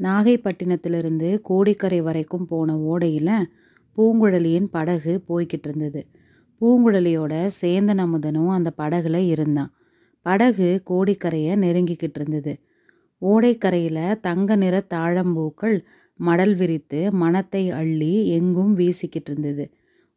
நாகைப்பட்டினத்திலிருந்து கோடிக்கரை வரைக்கும் போன ஓடையில் பூங்குழலியின் படகு போய்கிட்டு இருந்தது பூங்குழலியோட சேந்தன் அமுதனும் அந்த படகுல இருந்தான். படகு கோடிக்கரையை நெருங்கிக்கிட்டு இருந்தது ஓடைக்கரையில் தங்க நிற தாழம்பூக்கள் மடல் விரித்து மனத்தை அள்ளி எங்கும் வீசிக்கிட்டு இருந்தது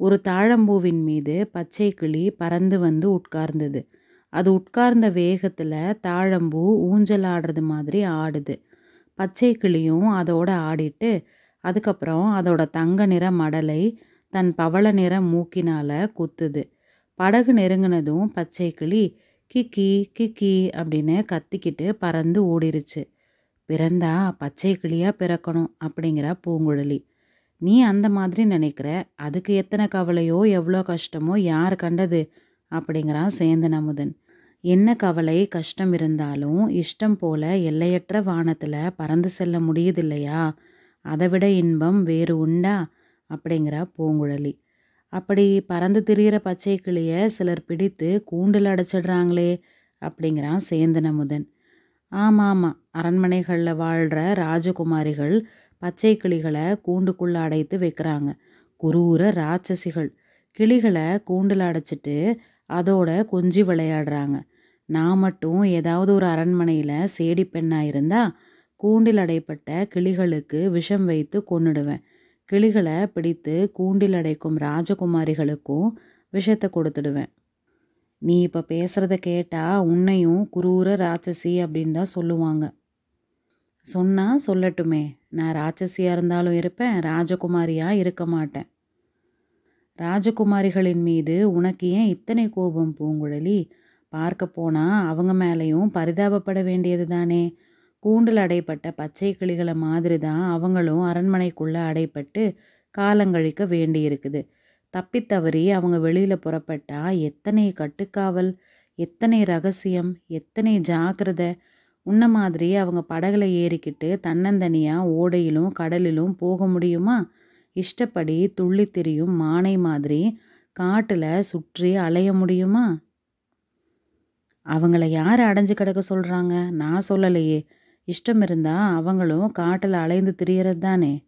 ஒரு தாழம்பூவின் மீது பச்சை கிளி பறந்து வந்து உட்கார்ந்தது. அது உட்கார்ந்த வேகத்தில் தாழம்பூ ஊஞ்சல் ஆடுறது மாதிரி ஆடுது. பச்சை கிளியும் அதோட ஆடிட்டு அதுக்கப்புறம் அதோட தங்க நிற மடலை தன் பவள நிற மூக்கினால் குத்துது. படகு நெருங்கினதும் பச்சை கிளி கிக்கி கிக்கி அப்படின்னு கத்திக்கிட்டு பறந்து ஓடிருச்சு. பிறந்தா பச்சை கிளியாக பிறக்கணும் அப்படிங்கிற பூங்குழலி. நீ அந்த மாதிரி நினைக்கிற? அதுக்கு எத்தனை கவலையோ எவ்வளோ கஷ்டமோ யார் கண்டது? அப்படிங்கிறான் சேந்தன் அமுதன். என்ன கவலை கஷ்டம் இருந்தாலும் இஷ்டம் போல எல்லையற்ற வானத்தில் பறந்து செல்ல முடியுதில்லையா? அதை விட இன்பம் வேறு உண்டா? அப்படிங்கிறா பூங்குழலி. அப்படி பறந்து திரியிற பச்சை கிளியை சிலர் பிடித்து கூண்டில் அடைச்சிடுறாங்களே அப்படிங்கிறான் சேந்தன முதன் ஆமாம் ஆமாம் அரண்மனைகளில் வாழ்கிற ராஜகுமாரிகள் பச்சை கிளிகளை கூண்டுக்குள்ளே அடைத்து வைக்கிறாங்க. குரூர ராட்சசிகள். கிளிகளை கூண்டில் அடைச்சிட்டு அதோட கொஞ்சி விளையாடுறாங்க. நான் மட்டும் ஏதாவது ஒரு அரண்மனையில் சேடி பெண்ணாக இருந்தால் கூண்டில் அடைப்பட்ட கிளிகளுக்கு விஷம் வைத்து கொன்னுடுவேன். கிளிகளை பிடித்து கூண்டில் அடைக்கும் ராஜகுமாரிகளுக்கும் விஷத்தை கொடுத்துடுவேன். நீ இப்போ பேசுகிறத கேட்டால் உன்னையும் குரூர ராட்சசி அப்படின்னு தான் சொல்லுவாங்க. சொன்னால் சொல்லட்டுமே. நான் ராட்சசியாக இருந்தாலும் இருப்பேன் ராஜகுமாரியாக இருக்க மாட்டேன். ராஜகுமாரிகளின் மீது உனக்கு ஏன் இத்தனை கோபம் பூங்குழலி? பார்க்க போனால் அவங்க மேலேயும் பரிதாபப்பட வேண்டியது தானே. கூண்டில் அடைப்பட்ட பச்சை கிளிகளை மாதிரி தான் அவங்களும் அரண்மனைக்குள்ளே அடைப்பட்டு காலங்கழிக்க வேண்டியிருக்குது தப்பித்தவறி அவங்க வெளியில் புறப்பட்டால் எத்தனை கட்டுக்காவல் எத்தனை ரகசியம் எத்தனை ஜாக்கிரதை. உன்ன மாதிரி அவங்க படகுல ஏறிக்கிட்டு தன்னந்தனியாக ஓடையிலும் கடலிலும் போக முடியுமா? இஷ்டப்படி துள்ளி திரியும் மானை மாதிரி காட்டில் சுற்றி அலைய முடியுமா? அவங்கள யார் அடைஞ்சு கிடக்க சொல்கிறாங்க நான் சொல்லலையே. இஷ்டம் இருந்தால் அவங்களும் காட்டில் அலைந்து திரியறது தானே.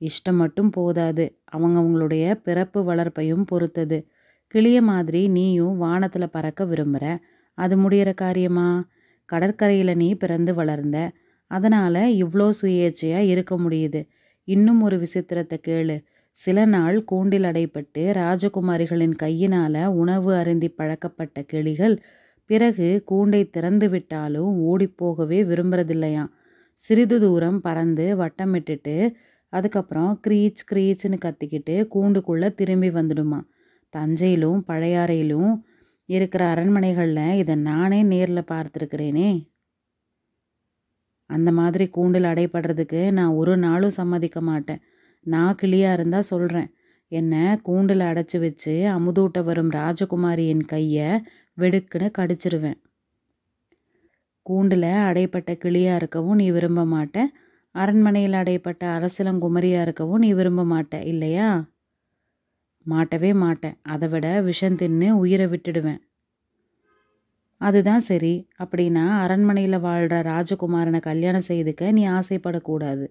இஷ்டம் மட்டும் போதாது. அவங்கவுங்களுடைய பிறப்பு வளர்ப்பையும் பொறுத்தது. கிளிய மாதிரி நீயும் வானத்தில் பறக்க விரும்புகிற அது முடிகிற காரியமா? கடற்கரையில் நீ பிறந்து வளர்ந்த. அதனால் இவ்வளோ சுயேட்சையாக இருக்க முடியுது. இன்னும் ஒரு விசித்திரத்தை கேளு. சில நாள் கூண்டில் அடைப்பட்டு ராஜகுமாரிகளின் கையினால் உணவு அருந்தி பழக்கப்பட்ட கிளிகள் பிறகு கூண்டை திறந்து விட்டாலும் ஓடிப்போகவே விரும்புறதில்லையாம். சிறிது தூரம் பறந்து வட்டமிட்டுட்டு அதுக்கப்புறம் க்ரீச் க்ரீச்னு கத்திக்கிட்டு கூண்டுக்குள்ளே திரும்பி வந்துடுமா தஞ்சையிலும் பழையாறையிலும் இருக்கிற அரண்மனைகளில் இதை நானே நேரில் பார்த்துருக்கிறேனே. அந்த மாதிரி கூண்டில் அடைப்படுறதுக்கு நான் ஒரு நாளும் சம்மதிக்க மாட்டேன். நான் கிளியாக இருந்தால் சொல்கிறேன் என்னை கூண்டில் அடைச்சி வச்சு அமுதூட்ட வரும் ராஜகுமாரியின் கையை வெடுக்குன்னு கடிச்சிருவேன். கூண்டில் அடைப்பட்ட கிளியாக இருக்கவும் நீ விரும்ப மாட்டேன் அரண்மனையில் அடைப்பட்ட அரசலங்குமரியாக இருக்கவும் நீ விரும்ப மாட்ட இல்லையா? மாட்டவே மாட்டேன். அதை விட விஷம் தின்னு உயிரை விட்டுடுவேன். அதுதான் சரி. அப்படின்னா அரண்மனையில் வாழ்கிற ராஜகுமாரனை கல்யாணம் செய்துக்க நீ ஆசைப்படக்கூடாது.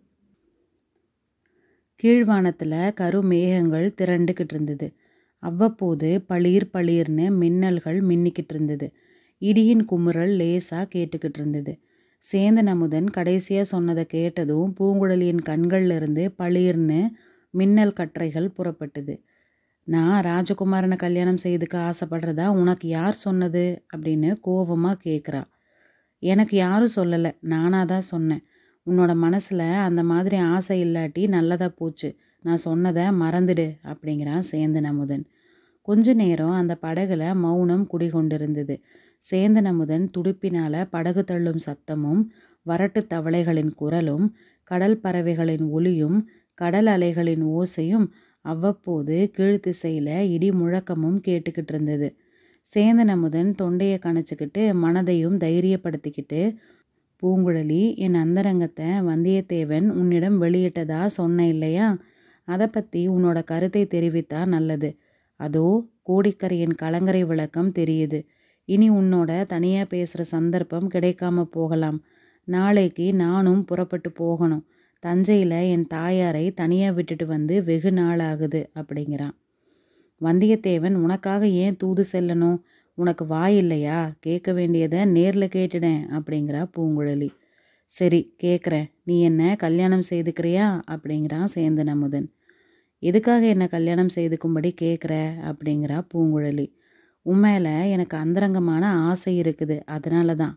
கீழ்வானத்தில் கருமேகங்கள் திரண்டுக்கிட்டு இருந்தது அவ்வப்போது பளிர் பளிர்னு மின்னல்கள் மின்னிக்கிட்டு இருந்தது இடியின் குமுறல் லேசாக கேட்டுக்கிட்டு இருந்தது சேந்தன் அமுதன் கடைசியாக சொன்னதை கேட்டதும் பூங்குழலியின் கண்கள்ல பளிர்னு மின்னல் கற்றைகள் புறப்பட்டது. நான் ராஜகுமாரனை கல்யாணம் செய்துக்க ஆசைப்படுறதா உனக்கு யார் சொன்னது? அப்படின்னு கோபமாக கேட்குறா எனக்கு யாரும் சொல்லலை. நானாக தான் சொன்னேன். உன்னோட மனசில் அந்த மாதிரி ஆசை இல்லாட்டி நல்லதாக போச்சு. நான் சொன்னதை மறந்துடு அப்படிங்கிறான் சேந்தன் அமுதன். கொஞ்ச நேரம் அந்த படகுல மௌனம் குடிகொண்டிருந்தது. சேந்தன் அமுதன் துடுப்பினால் படகு தள்ளும் சத்தமும் வரட்டு தவளைகளின் குரலும் கடல் பறவைகளின் ஒலியும் கடல் அலைகளின் ஓசையும் அவ்வப்போது கீழ்த்திசையில் இடி முழக்கமும் கேட்டுக்கிட்டு இருந்தது. சேந்தன் அமுதன் தொண்டையை கணச்சிக்கிட்டு மனதையும் தைரியப்படுத்திக்கிட்டு பூங்குழலி என் அந்தரங்கத்தை வந்தியத்தேவன் உன்னிடம் வெளியிட்டதா சொன்ன இல்லையா? அதை பற்றி உன்னோட கருத்தை தெரிவித்தா நல்லது. அதோ கோடிக்கரையின் கலங்கரை விளக்கம் தெரியுது. இனி உன்னோட தனியாக பேசுகிற சந்தர்ப்பம் கிடைக்காம போகலாம். நாளைக்கு நானும் புறப்பட்டு போகணும். தஞ்சையில் என் தாயாரை தனியாக விட்டுட்டு வந்து வெகு நாள் ஆகுது அப்படிங்கிறான். வந்தியத்தேவன் உனக்காக ஏன் தூது செல்லணும்? உனக்கு வாய் இல்லையா? கேட்க வேண்டியதை நேரில் கேட்டுடேன் அப்படிங்கிறா பூங்குழலி. சரி கேட்குறேன். நீ என்ன கல்யாணம் செய்துக்கிறியா? அப்படிங்கிறான் சேந்தன் அமுதன் எதுக்காக என்ன கல்யாணம் செய்துக்கும்படி கேட்குற? அப்படிங்கிறா பூங்குழலி. உண்மையில் எனக்கு அந்தரங்கமான ஆசை இருக்குது. அதனால தான்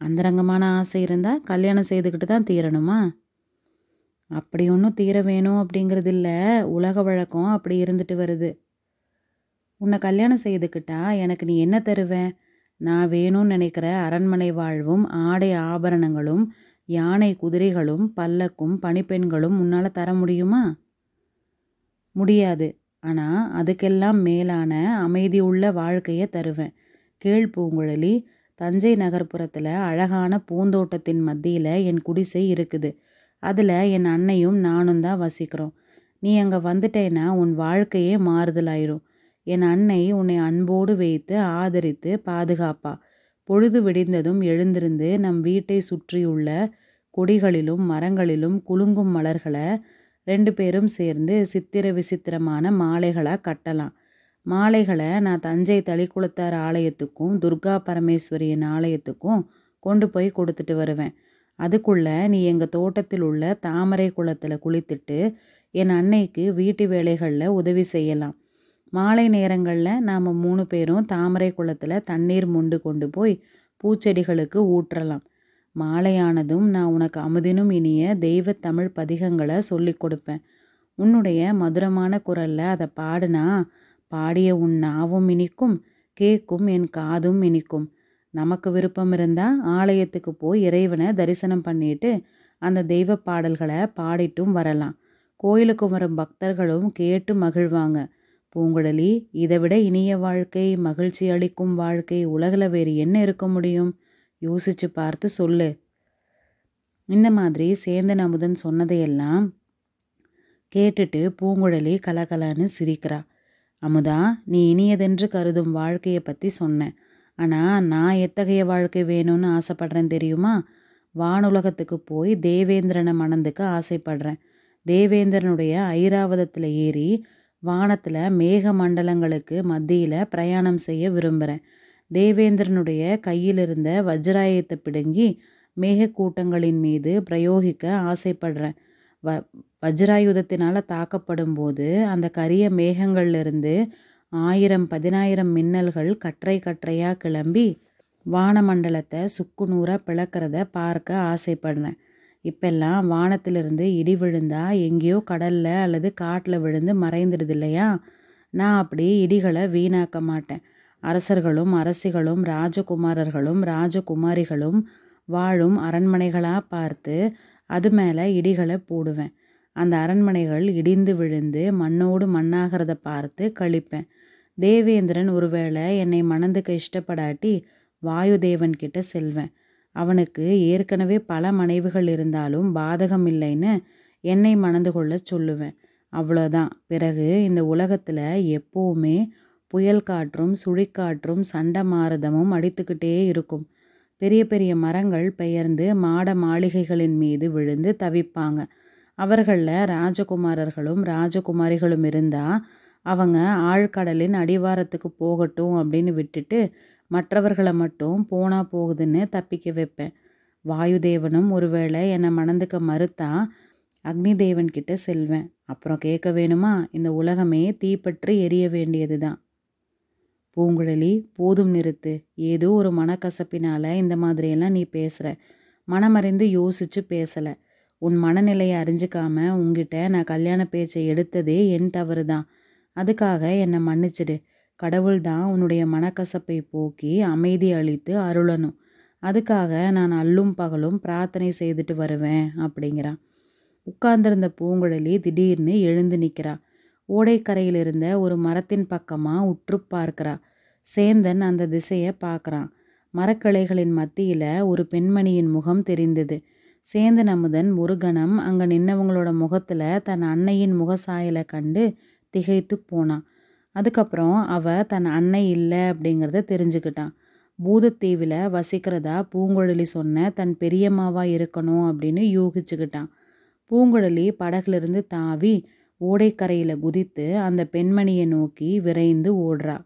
அந்தரங்கமான ஆசை இருந்தால் கல்யாணம் செய்துக்கிட்டு தான் தீரணுமா? அப்படி ஒன்றும் தீர வேணும் அப்படிங்கிறது இல்லை உலக வழக்கம் அப்படி இருந்துட்டு வருது. உன்னை கல்யாணம் செய்துக்கிட்டா எனக்கு நீ என்ன தருவ? நான் வேணும்னு நினைக்கிற அரண்மனை வாழ்வும் ஆடை ஆபரணங்களும் யானை குதிரைகளும் பல்லக்கும் பணிப்பெண்களும் உன்னால் தர முடியுமா? முடியாது. ஆனால் அதுக்கெல்லாம் மேலான அமைதி உள்ள வாழ்க்கையை தருவேன் கேள் பூங்குழலி தஞ்சை நகர்ப்புறத்தில் அழகான பூந்தோட்டத்தின் மத்தியில் என் குடிசை இருக்குது. அதில் என் அன்னையும் நானும் தான் வசிக்கிறோம். நீ அங்கே வந்துட்டேன்னா உன் வாழ்க்கையே மாறுதலாயிரும். என் அன்னை உன்னை அன்போடு வைத்து ஆதரித்து பாதுகாப்பா. பொழுது விடிந்ததும் எழுந்திருந்து நம் வீட்டை சுற்றியுள்ள கொடிகளிலும் மரங்களிலும் குலுங்கும் மலர்களை ரெண்டு பேரும் சேர்ந்து சித்திர விசித்திரமான மாலைகளாக கட்டலாம். மாலைகளை நான் தஞ்சை தளிக்குளத்தார் ஆலயத்துக்கும் துர்கா பரமேஸ்வரியின் ஆலயத்துக்கும் கொண்டு போய் கொடுத்துட்டு வருவேன். அதுக்குள்ளே நீ எங்கள் தோட்டத்தில் உள்ள தாமரை குளத்தில் குளித்துட்டு என் அன்னைக்கு வீட்டு வேலைகளில் உதவி செய்யலாம். மாலை நேரங்களில் நாம் மூணு பேரும் தாமரை குளத்தில் தண்ணீர் மொண்டு கொண்டு போய் பூச்செடிகளுக்கு ஊற்றலாம். மாலையானதும் நான் உனக்கு அமுதினும் இனிய தெய்வ தமிழ் பதிகங்களை சொல்லி கொடுப்பேன். உன்னுடைய மதுரமான குரலில் அதை பாடுனா பாடிய உன் நாவும் இனிக்கும் கேட்கும் என் காதும் இனிக்கும். நமக்கு விருப்பம் இருந்தால் ஆலயத்துக்கு போய் இறைவனை தரிசனம் பண்ணிட்டு அந்த தெய்வ பாடல்களை பாடிட்டும் வரலாம். கோயிலுக்கு வரும் பக்தர்களும் கேட்டு மகிழ்வாங்க. பூங்குழலி இதை விட இனிய வாழ்க்கை மகிழ்ச்சி அளிக்கும் வாழ்க்கை உலகில் வேறு என்ன இருக்க முடியும்? யோசிச்சு பார்த்து சொல்லு. இந்த மாதிரி சேந்தன் அமுதன் சொன்னதையெல்லாம் கேட்டுட்டு பூங்குழலி கலகலான்னு சிரிக்கிறா. அமுதா நீ இனியதென்று கருதும் வாழ்க்கையை பற்றி சொன்னேன் ஆனால் நான் எத்தகைய வாழ்க்கை வேணும்னு ஆசைப்படுறேன் தெரியுமா? வானுலகத்துக்கு போய் தேவேந்திரனை மணந்துக்க ஆசைப்படுறேன். தேவேந்திரனுடைய ஐராவதத்தில் ஏறி வானத்தில் மேக மண்டலங்களுக்கு மத்தியில் பிரயாணம் செய்ய விரும்புகிறேன் தேவேந்திரனுடைய கையில் இருந்த வஜ்ராயத்தை பிடுங்கி மேகக்கூட்டங்களின் மீது பிரயோகிக்க ஆசைப்படுறேன். வ வஜ்ராயுதத்தினால் தாக்கப்படும் போது அந்த கரிய மேகங்கள்லேருந்து ஆயிரம் பதினாயிரம் மின்னல்கள் கற்றை கற்றையாக கிளம்பி வானமண்டலத்தை சுக்குநூறாக பிளக்கிறத பார்க்க ஆசைப்படுறேன். இப்பெல்லாம் வானத்திலிருந்து இடி விழுந்தா எங்கேயோ கடலில் அல்லது காட்டில் விழுந்து மறைந்துடுது இல்லையா நான் அப்படி இடிகளை வீணாக்க மாட்டேன். அரசர்களும் அரசிகளும் ராஜகுமாரர்களும் ராஜகுமாரிகளும் வாழும் அரண்மனைகளாக பார்த்து அது மேலே இடிகளை போடுவேன். அந்த அரண்மனைகள் இடிந்து விழுந்து மண்ணோடு மண்ணாகிறத பார்த்து கழிப்பேன். தேவேந்திரன் ஒருவேளை என்னை மணந்துக்க இஷ்டப்படாட்டி வாயுதேவன்கிட்ட செல்வேன். அவனுக்கு ஏற்கனவே பல மனைவிகள் இருந்தாலும் பாதகம் இல்லைன்னு என்னை மணந்து கொள்ள சொல்லுவேன். அவ்வளோதான். பிறகு இந்த உலகத்தில் எப்போவுமே புயல் காற்றும் சுழிக்காற்றும் சண்டை மாரதமும் அடித்துக்கிட்டே இருக்கும். பெரிய பெரிய மரங்கள் பெயர்ந்து மாட மாளிகைகளின் மீது விழுந்து தவிப்பாங்க. அவர்களில் ராஜகுமாரர்களும் ராஜகுமாரிகளும் இருந்தால் அவங்க ஆழ்கடலின் அடிவாரத்துக்கு போகட்டும் அப்படின்னு விட்டுட்டு மற்றவர்களை மட்டும் போனால் போகுதுன்னு தப்பிக்க வைப்பேன். வாயுதேவனும் ஒருவேளை என்னை மணந்துக்க மறுத்தா அக்னி தேவன்கிட்ட செல்வேன். அப்புறம் கேட்க வேணுமா? இந்த உலகமே தீப்பற்றி எரிய வேண்டியது தான் பூங்குழலி போதும் நிறுத்து. ஏதோ ஒரு மனக்கசப்பினால் இந்த மாதிரியெல்லாம் நீ பேசுகிற மனமறிந்து யோசிச்சு பேசலை. உன் மனநிலையை அறிஞ்சிக்காம உங்ககிட்ட நான் கல்யாண பேச்சை எடுத்ததே என் தவறு தான் அதுக்காக என்னை மன்னிச்சிடு. கடவுள் தான் உன்னுடைய மனக்கசப்பை போக்கி அமைதி அளித்து அருளணும். அதுக்காக நான் அல்லும் பகலும் பிரார்த்தனை செய்துட்டு வருவேன் அப்படிங்கிறான் உட்கார்ந்திருந்த பூங்குழலி திடீர்னு எழுந்து நிற்கிறா ஓடைக்கரையில் இருந்த ஒரு மரத்தின் பக்கமாக உற்று பார்க்கிறா. சேந்தன் அந்த திசையை பார்க்குறான். மரக்கிளைகளின் மத்தியில் ஒரு பெண்மணியின் முகம் தெரிந்தது. சேந்தன் அமுதன் ஒரு கணம் அங்கே நின்னவங்களோட முகத்தில் தன் அன்னையின் முகசாயலை கண்டு திகைத்து போனான். அதுக்கப்புறம் அவள் தன் அன்னை இல்லை அப்படிங்கிறத தெரிஞ்சுக்கிட்டான். பூதத்தீவில் வசிக்கிறதா பூங்குழலி சொன்ன தன் பெரியம்மாவாக இருக்கணும் அப்படின்னு யூகிச்சுக்கிட்டான். பூங்குழலி படகுலேருந்து தாவி ஓடைக்கரையில் குதித்து அந்த பெண்மணியை நோக்கி விரைந்து ஓடுறா.